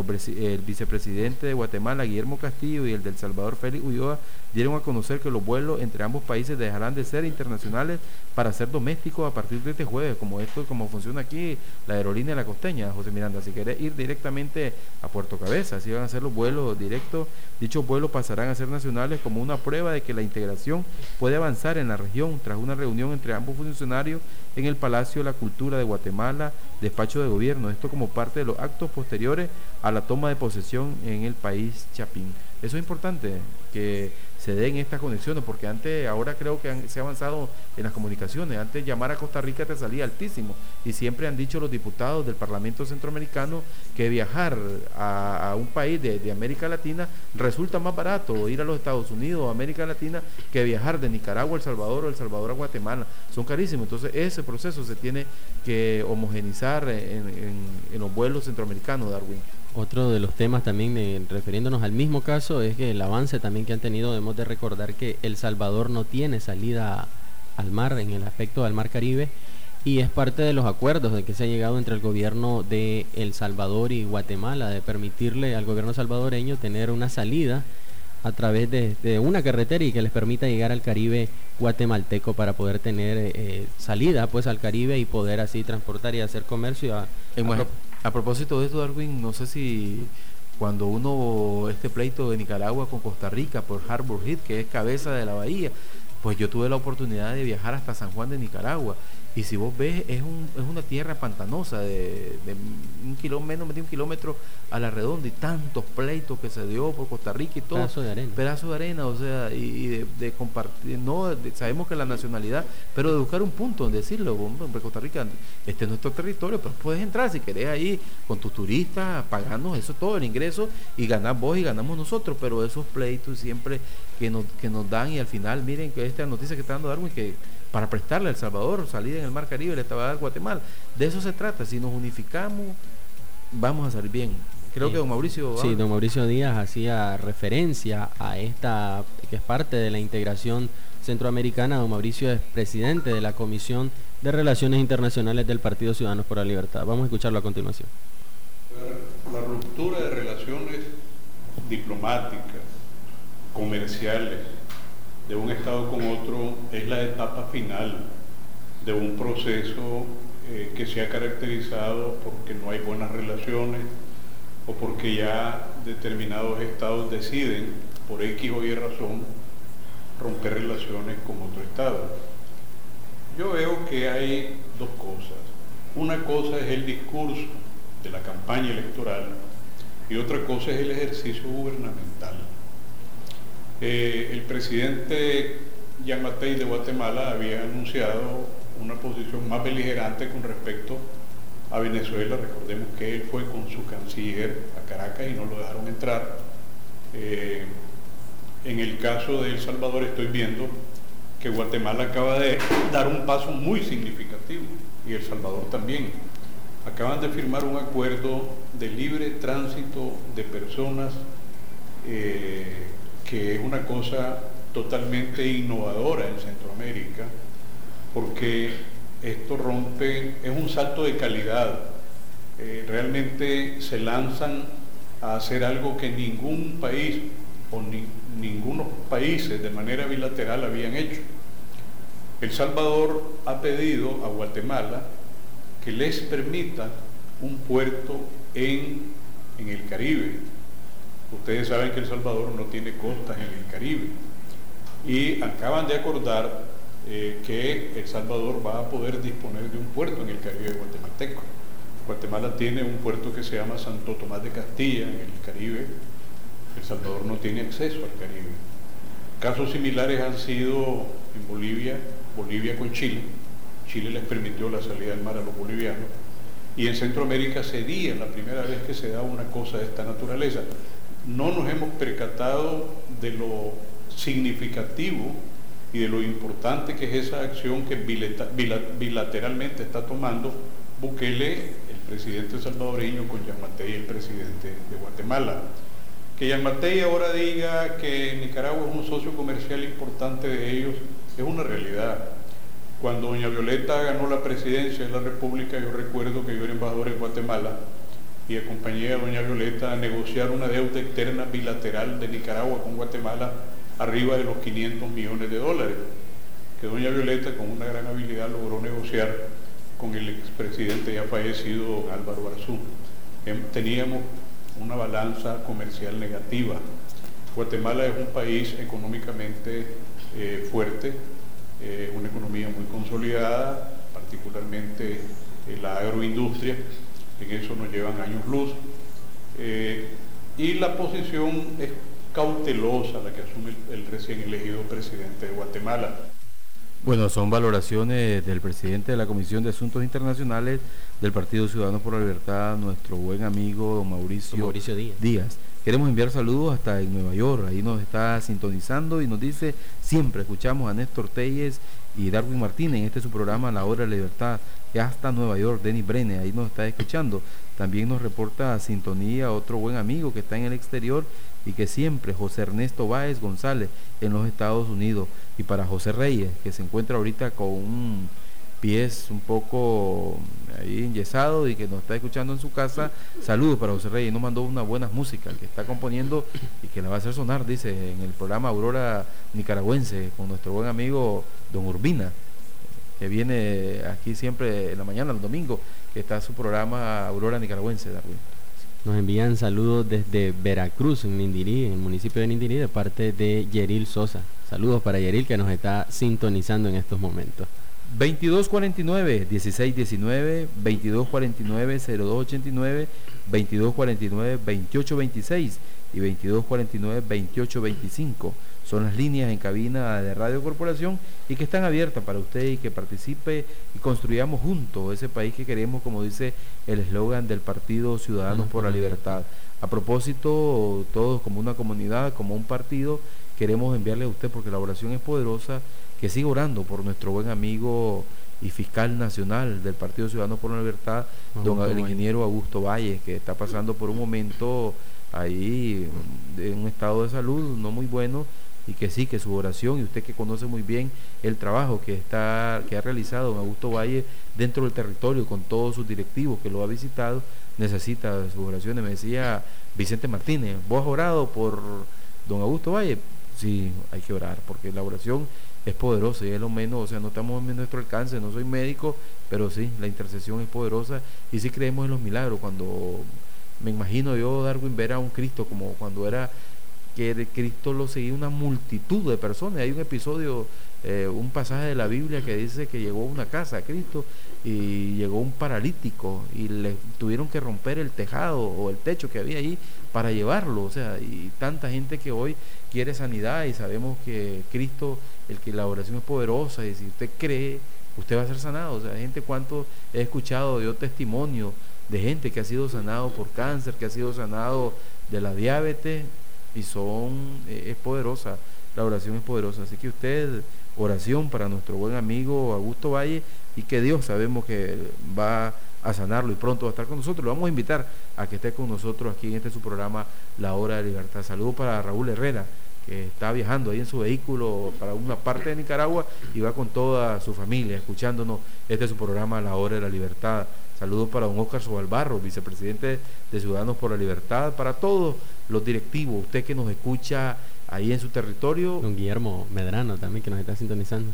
vicepresidente de Guatemala, Guillermo Castillo, y el del Salvador, Félix Ulloa, dieron a conocer que los vuelos entre ambos países dejarán de ser internacionales para ser domésticos a partir de este jueves, como esto, como funciona aquí la aerolínea la costeña, José Miranda. Si quiere ir directamente a Puerto Cabeza, así van a ser los vuelos directos. Dichos vuelos pasarán a ser nacionales como una prueba de que la integración puede avanzar en la región tras una reunión entre ambos funcionarios en el Palacio de la Cultura de Guatemala, despacho de gobierno. Esto como parte de los actos posteriores a la toma de posesión en el país Chapín. Eso es importante, que se den estas conexiones, porque antes, ahora creo que se ha avanzado en las comunicaciones. Antes llamar a Costa Rica te salía altísimo. Y siempre han dicho los diputados del Parlamento Centroamericano que viajar a, un país de, América Latina resulta más barato ir a los Estados Unidos o América Latina que viajar de Nicaragua a El Salvador o El Salvador a Guatemala. Son carísimos. Entonces ese proceso se tiene que homogenizar en, los vuelos centroamericanos, Darwin. Otro de los temas también, refiriéndonos al mismo caso, es que el avance también que han tenido, debemos de recordar que El Salvador no tiene salida al mar en el aspecto del mar Caribe y es parte de los acuerdos de que se ha llegado entre el gobierno de El Salvador y Guatemala de permitirle al gobierno salvadoreño tener una salida a través de, una carretera y que les permita llegar al Caribe guatemalteco para poder tener eh, salida pues al Caribe y poder así transportar y hacer comercio a, a propósito de esto, Darwin, no sé si cuando uno, este pleito de Nicaragua con Costa Rica por Harbor Head, que es cabeza de la bahía, pues yo tuve la oportunidad de viajar hasta San Juan de Nicaragua y si vos ves, es, un, es una tierra pantanosa de, un kilómetro, menos de un kilómetro a la redonda y tantos pleitos que se dio por Costa Rica y todo. Pedazo de arena. Pedazo de arena, o sea, y, de, compartir, no, sabemos que la nacionalidad, pero de buscar un punto en decirlo, hombre, Costa Rica, este es nuestro territorio, pero puedes entrar si querés ahí con tus turistas, pagando eso todo, el ingreso, y ganar vos y ganamos nosotros, pero esos pleitos siempre que nos, que nos dan y al final, miren que esta noticia que está dando Darwin, que para prestarle a El Salvador salida en el Mar Caribe, le estaba a Guatemala. De eso se trata. Si nos unificamos, vamos a salir bien. Creo que don Mauricio. Sí, don Mauricio Díaz hacía referencia a esta, que es parte de la integración centroamericana. Don Mauricio es presidente de la Comisión de Relaciones Internacionales del Partido Ciudadanos por la Libertad. Vamos a escucharlo a continuación. La ruptura de relaciones diplomáticas, comerciales, de un Estado con otro es la etapa final de un proceso eh, que se ha caracterizado porque no hay buenas relaciones o porque ya determinados estados deciden, por X o Y razón, romper relaciones con otro Estado. Yo veo que hay dos cosas. Una cosa es el discurso de la campaña electoral y otra cosa es el ejercicio gubernamental. Eh, el presidente Jean Matei de Guatemala había anunciado una posición más beligerante con respecto a Venezuela. Recordemos que él fue con su canciller a Caracas y no lo dejaron entrar. Eh, en el caso de El Salvador estoy viendo que Guatemala acaba de dar un paso muy significativo y El Salvador también. Acaban de firmar un acuerdo de libre tránsito de personas eh, que es una cosa totalmente innovadora en Centroamérica, porque esto rompe, es un salto de calidad. Eh, realmente se lanzan a hacer algo que ningún país o ni, ningunos países de manera bilateral habían hecho. El Salvador ha pedido a Guatemala que les permita un puerto en, en el Caribe, Ustedes saben que El Salvador no tiene costas en el Caribe y acaban de acordar eh, que El Salvador va a poder disponer de un puerto en el Caribe guatemalteco. Guatemala tiene un puerto que se llama Santo Tomás de Castilla en el Caribe. El Salvador no tiene acceso al Caribe. Casos similares han sido en Bolivia, Bolivia con Chile. Chile les permitió la salida del mar a los bolivianos. Y en Centroamérica sería la primera vez que se da una cosa de esta naturaleza no nos hemos percatado de lo significativo y de lo importante que es esa acción que bilateralmente está tomando Bukele, el presidente salvadoreño, con Yamatei, el presidente de Guatemala. Que Yamatei ahora diga que Nicaragua es un socio comercial importante de ellos es una realidad. Cuando doña Violeta ganó la presidencia de la República, yo recuerdo que yo era embajador en Guatemala, y acompañé a doña Violeta a negociar una deuda externa bilateral de Nicaragua con Guatemala arriba de los 500 millones de dólares, que doña Violeta con una gran habilidad logró negociar con el expresidente ya fallecido don Álvaro Arzú. Em, teníamos una balanza comercial negativa. Guatemala es un país económicamente eh, fuerte, eh, una economía muy consolidada, particularmente la agroindustria, en eso nos llevan años luz. Eh, y la posición es cautelosa la que asume el, el recién elegido presidente de Guatemala. Bueno, son valoraciones del presidente de la Comisión de Asuntos Internacionales del Partido Ciudadanos por la Libertad, nuestro buen amigo don Mauricio, Mauricio Díaz. Díaz. Queremos enviar saludos hasta en Nueva York, ahí nos está sintonizando y nos dice, siempre escuchamos a Néstor Telles y Darwin Martínez este su programa La Hora de la Libertad, hasta Nueva York, Denis Brene, ahí nos está escuchando. También nos reporta sintonía otro buen amigo que está en el exterior y que siempre, José Ernesto Báez González, en los Estados Unidos. Y para José Reyes, que se encuentra ahorita con un pies un poco ahí enyesado y que nos está escuchando en su casa, saludos para José Reyes, nos mandó una buena música que está componiendo y que la va a hacer sonar, dice, en el programa Aurora Nicaragüense, con nuestro buen amigo Don Urbina, que viene aquí siempre en la mañana, el domingo, que está su programa Aurora Nicaragüense, Darwin. Nos envían saludos desde Veracruz, en Nindirí, en el municipio de Nindirí, de parte de Yeril Sosa. Saludos para Yeril que nos está sintonizando en estos momentos. 2249 1619 2249 0289 2249 2826 y 2249 2825 son las líneas en cabina de Radio Corporación y que están abiertas para usted y que participe y construyamos juntos ese país que queremos, como dice el eslogan del Partido Ciudadanos por la Libertad. A propósito, todos como una comunidad, como un partido, queremos enviarle a usted, porque la oración es poderosa, que siga orando por nuestro buen amigo y fiscal nacional del Partido Ciudadanos por la Libertad, don el ingeniero Augusto Valle, que está pasando por un momento ahí de un estado de salud no muy bueno y que sí, que su oración, y usted que conoce muy bien el trabajo que, está, que ha realizado don Augusto Valle dentro del territorio con todos sus directivos que lo ha visitado, necesita sus oraciones. Me decía Vicente Martínez, ¿vos has orado por don Augusto Valle? Sí, hay que orar, porque la oración es poderosa y es lo menos, o sea, no estamos en nuestro alcance, no soy médico, pero sí, la intercesión es poderosa y sí creemos en los milagros. Cuando me imagino yo, Darwin, ver a un Cristo como cuando era que Cristo lo seguía una multitud de personas. Hay un episodio, eh, un pasaje de la Biblia que dice que llegó una casa a Cristo y llegó un paralítico y le tuvieron que romper el tejado o el techo que había ahí para llevarlo. O sea, y tanta gente que hoy quiere sanidad y sabemos que Cristo, el que la oración es poderosa y si usted cree, usted va a ser sanado. O sea, gente cuánto he escuchado yo testimonio de gente que ha sido sanado por cáncer, que ha sido sanado de la diabetes y son, eh, es poderosa, la oración es poderosa. Así que usted, oración para nuestro buen amigo Augusto Valle y que Dios sabemos que va a sanarlo y pronto va a estar con nosotros. Lo vamos a invitar a que esté con nosotros aquí en este su programa La Hora de Libertad. Saludos para Raúl Herrera, que está viajando ahí en su vehículo para una parte de Nicaragua y va con toda su familia escuchándonos. Este es su programa La Hora de la Libertad. Saludos para don Oscar Sobalbarro, vicepresidente de Ciudadanos por la Libertad, para todos los directivos, usted que nos escucha ahí en su territorio. Don Guillermo Medrano también que nos está sintonizando.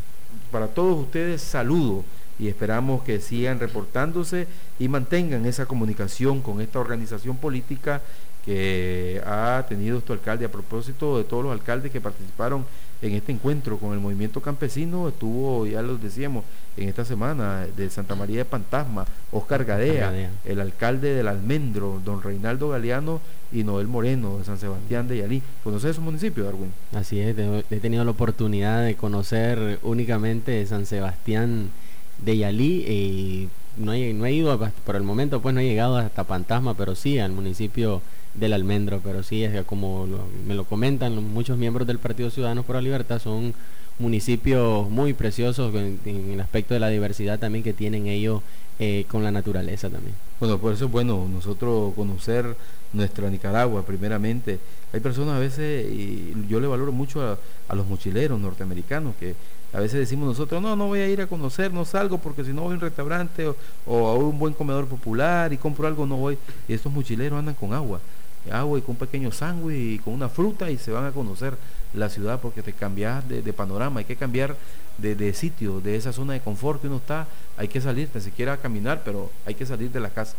Para todos ustedes, saludos y esperamos que sigan reportándose y mantengan esa comunicación con esta organización política que ha tenido este alcalde a propósito de todos los alcaldes que participaron en este encuentro con el movimiento campesino estuvo, ya lo decíamos, en esta semana de Santa María de Pantasma, Oscar Gadea, el alcalde del Almendro, don Reinaldo Galeano y Noel Moreno de San Sebastián de Yalí. ¿Conoces esos municipios, Darwin? Así es, he tenido la oportunidad de conocer únicamente San Sebastián de Yalí y no he, no he ido, por el momento pues no he llegado hasta Pantasma, pero sí al municipio del almendro, pero sí, es como me lo comentan muchos miembros del Partido Ciudadanos por la Libertad, son municipios muy preciosos en, el aspecto de la diversidad también que tienen ellos eh, con la naturaleza también. Bueno, por eso es bueno nosotros conocer nuestra Nicaragua primeramente. Hay personas a veces, y yo le valoro mucho a, los mochileros norteamericanos, que a veces decimos nosotros, no, no voy a ir a conocer, no salgo porque si no voy a un restaurante o, o a un buen comedor popular y compro algo, no voy. Y estos mochileros andan con agua agua y con un pequeño sándwich y con una fruta y se van a conocer la ciudad porque te cambias de, panorama, hay que cambiar de, sitio, de esa zona de confort que uno está, hay que salir, ni siquiera a caminar, pero hay que salir de la casa.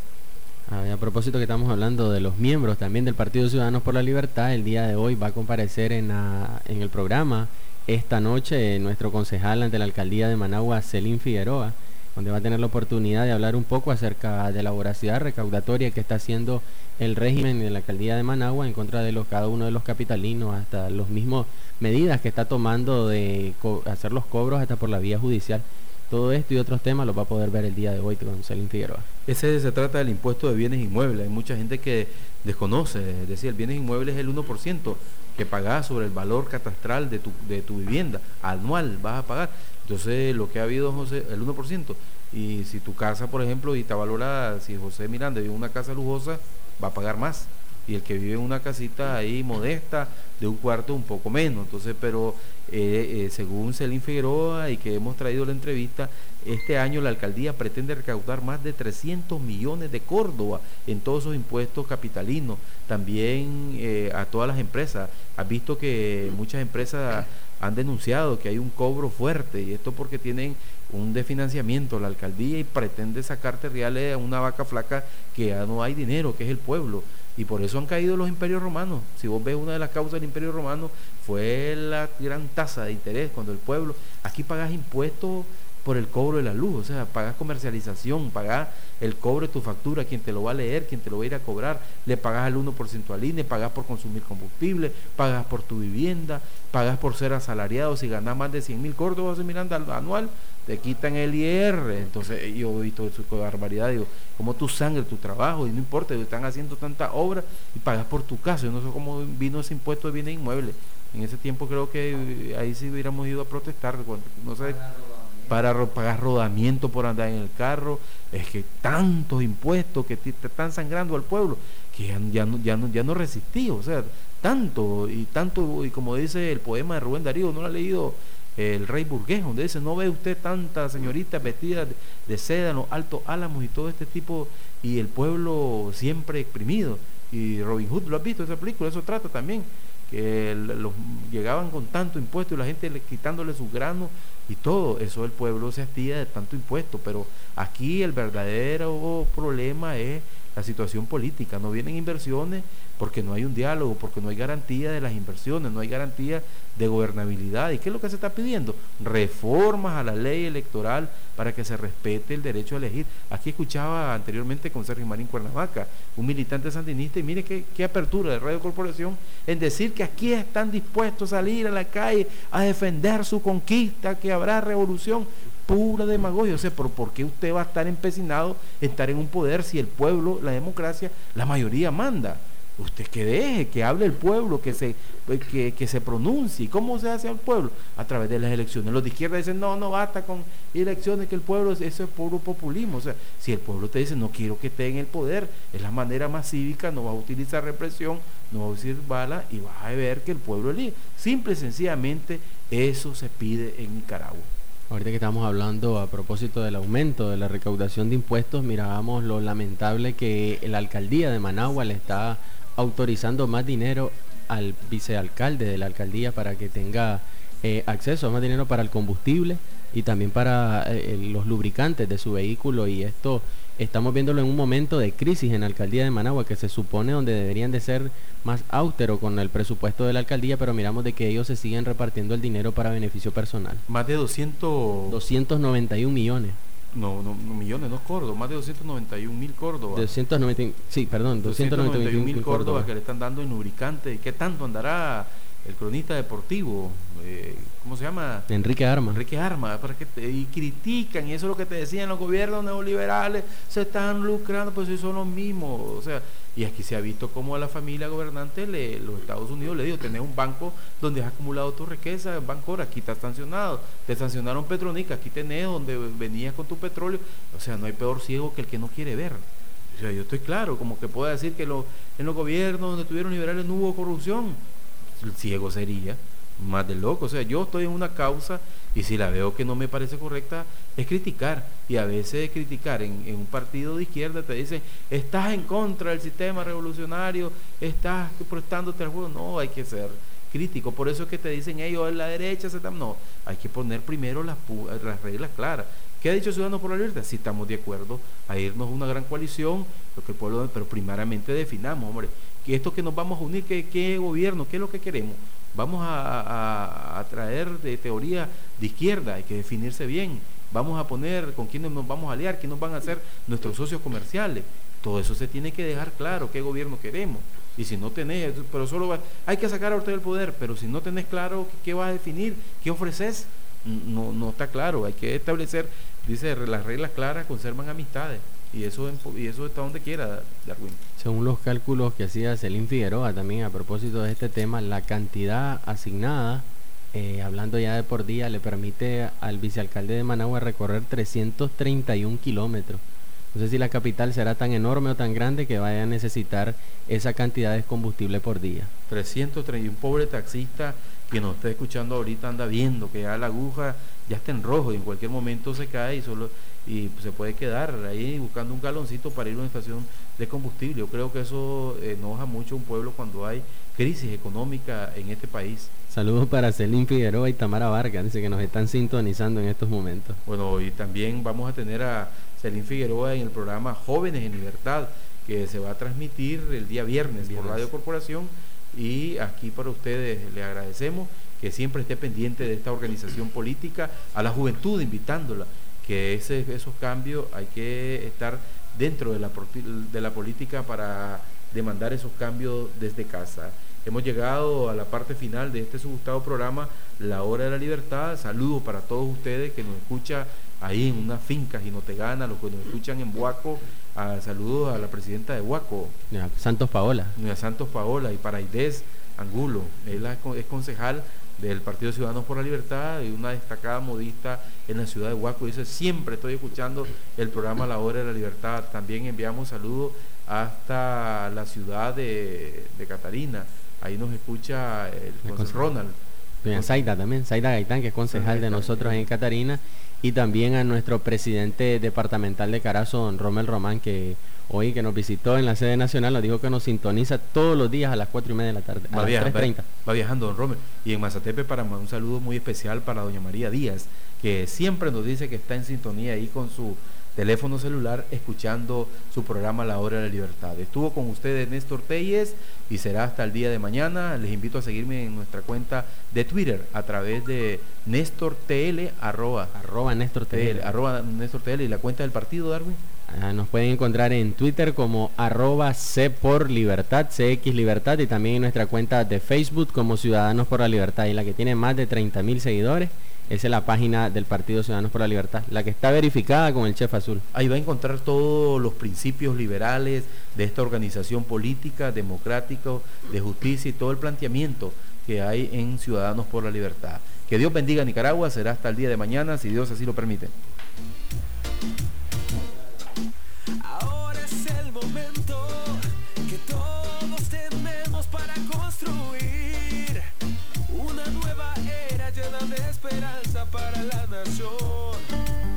A, propósito que estamos hablando de los miembros también del Partido Ciudadanos por la Libertad, el día de hoy va a comparecer en, en el programa. Esta noche nuestro concejal ante la alcaldía de Managua, Celín Figueroa, donde va a tener la oportunidad de hablar un poco acerca de la voracidad recaudatoria que está haciendo el régimen de la alcaldía de Managua en contra de los, cada uno de los capitalinos, hasta los mismos medidas que está tomando de hacer los cobros hasta por la vía judicial. Todo esto y otros temas los va a poder ver el día de hoy con Celín Figueroa. Ese se trata del impuesto de bienes inmuebles. Hay mucha gente que desconoce, es decir, el bienes inmuebles es el 1% que pagas sobre el valor catastral de tu, de tu vivienda. Anual vas a pagar. Entonces, lo que ha habido, José, el 1%. Y si tu casa, por ejemplo, y está valorada, si José Miranda vive en una casa lujosa, va a pagar más. Y el que vive en una casita ahí modesta, de un cuarto, un poco menos. Entonces, pero eh, eh, según Celín Figueroa y que hemos traído la entrevista, este año la alcaldía pretende recaudar más de 300 millones de Córdoba en todos esos impuestos capitalinos, también eh, a todas las empresas. Has visto que muchas empresas han denunciado que hay un cobro fuerte y esto porque tienen un desfinanciamiento la alcaldía y pretende sacarte reales a una vaca flaca que ya no hay dinero, que es el pueblo. Y por eso han caído los imperios romanos. Si vos ves una de las causas del imperio romano fue la gran tasa de interés cuando el pueblo, aquí pagas impuestos por el cobro de la luz, o sea, pagas comercialización, pagas el cobro de tu factura, quien te lo va a leer, quien te lo va a ir a cobrar, le pagas al 1% al INE, pagas por consumir combustible, pagas por tu vivienda, pagas por ser asalariado, si ganas más de 100 mil córdobas Miranda anual, te quitan el IR, entonces yo he visto eso con barbaridad, digo, como tu sangre, tu trabajo, y no importa, están haciendo tanta obra y pagas por tu casa, yo no sé cómo vino ese impuesto de bienes inmuebles, en ese tiempo creo que ahí sí hubiéramos ido a protestar, no sé para pagar rodamiento por andar en el carro, es que tantos impuestos que te, están sangrando al pueblo, que ya, no, ya, no, ya no resistí, o sea, tanto y tanto, y como dice el poema de Rubén Darío, no lo ha leído el rey burgués, donde dice, no ve usted tantas señoritas vestidas de, seda en los altos álamos y todo este tipo, y el pueblo siempre exprimido. Y Robin Hood, ¿lo has visto esa película? Eso trata también, que los, llegaban con tanto impuesto y la gente le, quitándole sus granos y todo, eso el pueblo se hastía de tanto impuesto, pero aquí el verdadero problema es la situación política, no vienen inversiones porque no hay un diálogo, porque no hay garantía de las inversiones, no hay garantía de gobernabilidad. ¿Y qué es lo que se está pidiendo? Reformas a la ley electoral para que se respete el derecho a elegir. Aquí escuchaba anteriormente con Sergio Marín Cuernavaca, un militante sandinista, y mire qué, qué apertura de Radio Corporación en decir que aquí están dispuestos a salir a la calle a defender su conquista, que habrá revolución pura demagogia. O sea, ¿por, ¿por qué usted va a estar empecinado en estar en un poder si el pueblo, la democracia, la mayoría manda? Usted que deje, que hable el pueblo, que se, que, que se pronuncie. ¿Cómo se hace al pueblo? A través de las elecciones. Los de izquierda dicen, no, no basta con elecciones, que el pueblo, eso es puro populismo. O sea, si el pueblo te dice, no quiero que esté en el poder, es la manera más cívica, no va a utilizar represión, no va a decir bala y va a ver que el pueblo elige. Simple y sencillamente eso se pide en Nicaragua. Ahorita que estamos hablando a propósito del aumento de la recaudación de impuestos, mirábamos lo lamentable que la alcaldía de Managua le está autorizando más dinero al vicealcalde de la alcaldía para que tenga eh, acceso a más dinero para el combustible y también para eh, los lubricantes de su vehículo. Y esto estamos viéndolo en un momento de crisis en la alcaldía de Managua que se supone donde deberían de ser más austero con el presupuesto de la alcaldía pero miramos de que ellos se siguen repartiendo el dinero para beneficio personal. Más de 200 291 millones no, no, millones, no Córdoba, más de 291 mil Córdoba. 290, sí, perdón, 291 mil Córdoba que le están dando en lubricante. ¿Qué tanto andará el cronista deportivo? Eh, ¿Cómo se llama? Enrique Arma. Enrique Arma, para que y critican, y eso es lo que te decían los gobiernos neoliberales, se están lucrando, pues eso son los mismos. O sea, y aquí se ha visto cómo a la familia gobernante, le, los Estados Unidos le digo, tenés un banco donde has acumulado tu riqueza, banco aquí está sancionado, te sancionaron Petronic, aquí tenés donde venías con tu petróleo, o sea, no hay peor ciego que el que no quiere ver. O sea, yo estoy claro, como que pueda decir que lo, en los gobiernos donde tuvieron liberales no hubo corrupción, el ciego sería más de loco, o sea, yo estoy en una causa y si la veo que no me parece correcta, es criticar. Y a veces criticar en, un partido de izquierda te dicen, estás en contra del sistema revolucionario, estás prestándote al juego. No, hay que ser crítico. Por eso es que te dicen ellos en la derecha, se no, hay que poner primero las, las reglas claras. ¿Qué ha dicho Ciudadanos por la Libertad? Si estamos de acuerdo a irnos a una gran coalición, lo que el pueblo, pero primeramente definamos, hombre, que esto que nos vamos a unir, ¿qué, qué gobierno? ¿Qué es lo que queremos? Vamos a, traer de teoría de izquierda, hay que definirse bien. vamos a poner, con quiénes nos vamos a aliar, quiénes van a ser nuestros socios comerciales. Todo eso se tiene que dejar claro, qué gobierno queremos. Y si no tenés, pero solo hay que sacar a usted del poder, pero si no tenés claro qué, vas a definir, qué ofreces, no, no está claro. Hay que establecer, dice, las reglas claras conservan amistades. Y eso, y eso está donde quiera, Darwin. Según los cálculos que hacía Celín Figueroa también a propósito de este tema, la cantidad asignada, eh, hablando ya de por día, le permite al vicealcalde de Managua recorrer 331 kilómetros. No sé si la capital será tan enorme o tan grande que vaya a necesitar esa cantidad de combustible por día. 331, un pobre taxista que nos está escuchando ahorita anda viendo que ya la aguja ya está en rojo y en cualquier momento se cae y solo y se puede quedar ahí buscando un galoncito para ir a una estación de combustible. Yo creo que eso enoja mucho a un pueblo cuando hay crisis económica en este país. Saludos para Celín Figueroa y Tamara Vargas, dice que nos están sintonizando en estos momentos. Bueno, y también vamos a tener a Celín Figueroa en el programa Jóvenes en Libertad, que se va a transmitir el día viernes, viernes. por Radio Corporación. Y aquí para ustedes le agradecemos que siempre esté pendiente de esta organización política, a la juventud invitándola que ese, esos cambios hay que estar dentro de la, de la política para demandar esos cambios desde casa. Hemos llegado a la parte final de este su gustado programa, La Hora de la Libertad. Saludos para todos ustedes que nos escuchan ahí en unas fincas y no te gana, los que nos escuchan en Huaco. saludos a la presidenta de Huaco. Santos Paola. Santos Paola y para Aidez Angulo. Él es concejal del Partido Ciudadanos por la Libertad y una destacada modista en la ciudad de Huaco. Dice, siempre estoy escuchando el programa La Hora de la Libertad. También enviamos saludos hasta la ciudad de, Catarina. Ahí nos escucha el, Ronald. Doña Zaida también, Zaida Gaitán, que es concejal de nosotros en Catarina, y también a nuestro presidente departamental de Carazo, don Romel Román, que hoy que nos visitó en la sede nacional, nos dijo que nos sintoniza todos los días a las 4 y media de la tarde, va a las 3.30. Va, viajando, don Romel. Y en Mazatepe, para un saludo muy especial para doña María Díaz, que siempre nos dice que está en sintonía ahí con su teléfono celular escuchando su programa La Hora de la Libertad. Estuvo con ustedes Néstor Telles y será hasta el día de mañana. Les invito a seguirme en nuestra cuenta de Twitter a través de Néstor TL, arroba, arroba Néstor TL, arroba Néstor TL y la cuenta del partido, Darwin. Ah, nos pueden encontrar en Twitter como arroba C por Libertad, CX Libertad y también en nuestra cuenta de Facebook como Ciudadanos por la Libertad y la que tiene más de 30 mil seguidores. Esa es la página del Partido Ciudadanos por la Libertad, la que está verificada con el chef azul. Ahí va a encontrar todos los principios liberales de esta organización política, democrática, de justicia y todo el planteamiento que hay en Ciudadanos por la Libertad. Que Dios bendiga a Nicaragua, será hasta el día de mañana, si Dios así lo permite.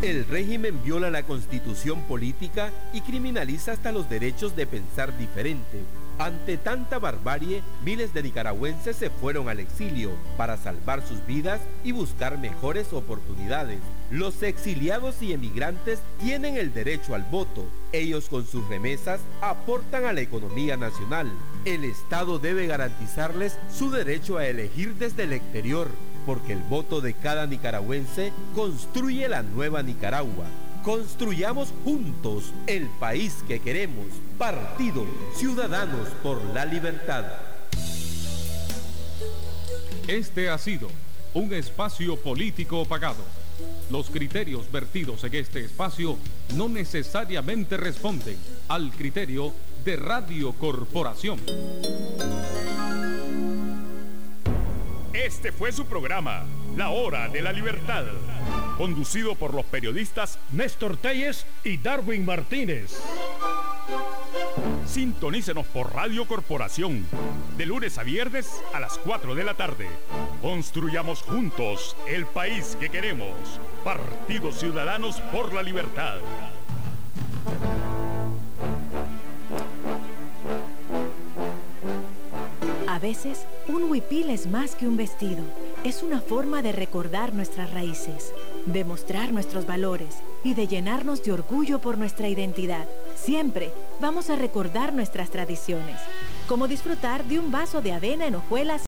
El régimen viola la constitución política y criminaliza hasta los derechos de pensar diferente. Ante tanta barbarie, miles de nicaragüenses se fueron al exilio para salvar sus vidas y buscar mejores oportunidades. Los exiliados y emigrantes tienen el derecho al voto. Ellos con sus remesas aportan a la economía nacional. El Estado debe garantizarles su derecho a elegir desde el exterior porque el voto de cada nicaragüense construye la nueva Nicaragua. Construyamos juntos el país que queremos. Partido Ciudadanos por la Libertad. Este ha sido un espacio político pagado. Los criterios vertidos en este espacio no necesariamente responden al criterio de Radio Corporación. Este fue su programa, La Hora de la Libertad, conducido por los periodistas Néstor Telles y Darwin Martínez. Sintonícenos por Radio Corporación, de lunes a viernes a las 4 de la tarde. Construyamos juntos el país que queremos. Partidos Ciudadanos por la Libertad. Un huipil es más que un vestido. Es una forma de recordar nuestras raíces, de mostrar nuestros valores y de llenarnos de orgullo por nuestra identidad. Siempre vamos a recordar nuestras tradiciones, como disfrutar de un vaso de avena en hojuelas